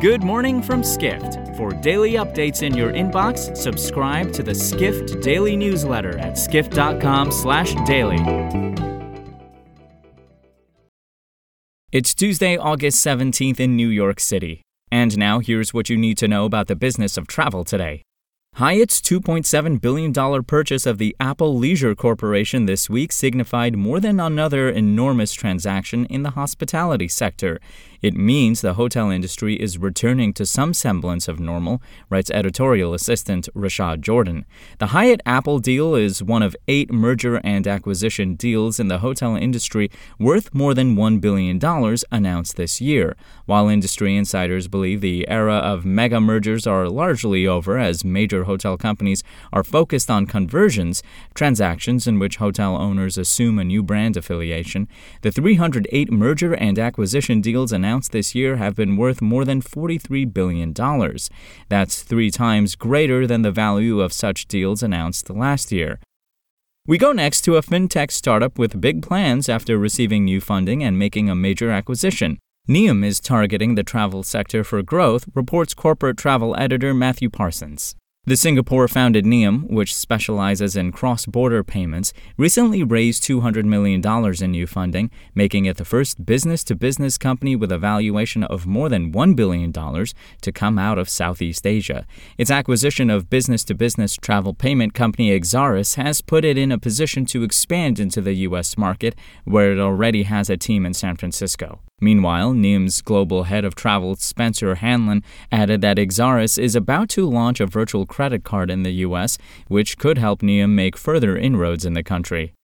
Good morning from Skift. For daily updates in your inbox, subscribe to the Skift Daily newsletter at skift.com/daily. It's Tuesday, August 17th in New York City. And now here's what you need to know about the business of travel today. Hyatt's $2.7 billion purchase of the Apple Leisure Corporation this week signified more than another enormous transaction in the hospitality sector. It means the hotel industry is returning to some semblance of normal, writes editorial assistant Rashad Jordan. The Hyatt Apple deal is one of eight merger and acquisition deals in the hotel industry worth more than $1 billion announced this year. While industry insiders believe the era of mega mergers are largely over as major hotel companies are focused on conversions, transactions in which hotel owners assume a new brand affiliation, the 308 merger and acquisition deals announced announced this year have been worth more than $43 billion. That's three times greater than the value of such deals announced last year. We go next to a fintech startup with big plans after receiving new funding and making a major acquisition. Nium is targeting the travel sector for growth, reports corporate travel editor Matthew Parsons. The Singapore founded Nium, which specializes in cross border payments, recently raised $200 million in new funding, making it the first business to business company with a valuation of more than $1 billion to come out of Southeast Asia. Its acquisition of business to business travel payment company Ixaris has put it in a position to expand into the U.S. market, where it already has a team in San Francisco. Meanwhile, Nium's global head of travel, Spencer Hanlon, added that Ixaris is about to launch a virtual credit card in the U.S., which could help Nium make further inroads in the country.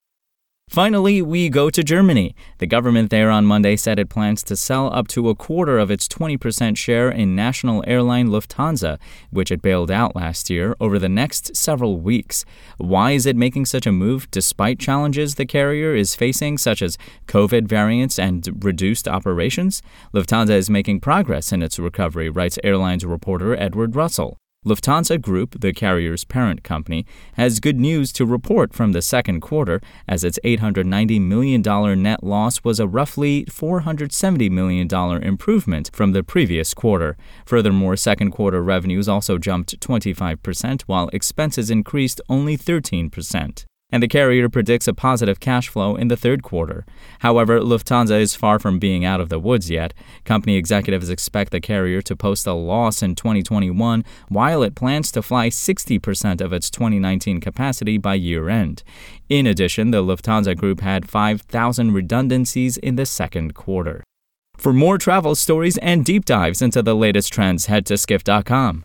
Finally, we go to Germany. The government there on Monday said it plans to sell up to a quarter of its 20% share in national airline Lufthansa, which it bailed out last year, over the next several weeks. Why is it making such a move despite challenges the carrier is facing, such as COVID variants and reduced operations? Lufthansa is making progress in its recovery, writes airlines reporter Edward Russell. Lufthansa Group, the carrier's parent company, has good news to report from the second quarter, as its $890 million net loss was a roughly $470 million improvement from the previous quarter. Furthermore, second quarter revenues also jumped 25%, while expenses increased only 13% and the carrier predicts a positive cash flow in the third quarter. However, Lufthansa is far from being out of the woods yet. Company executives expect the carrier to post a loss in 2021 while it plans to fly 60% of its 2019 capacity by year end. In addition, the Lufthansa Group had 5,000 redundancies in the second quarter. For more travel stories and deep dives into the latest trends, head to skift.com.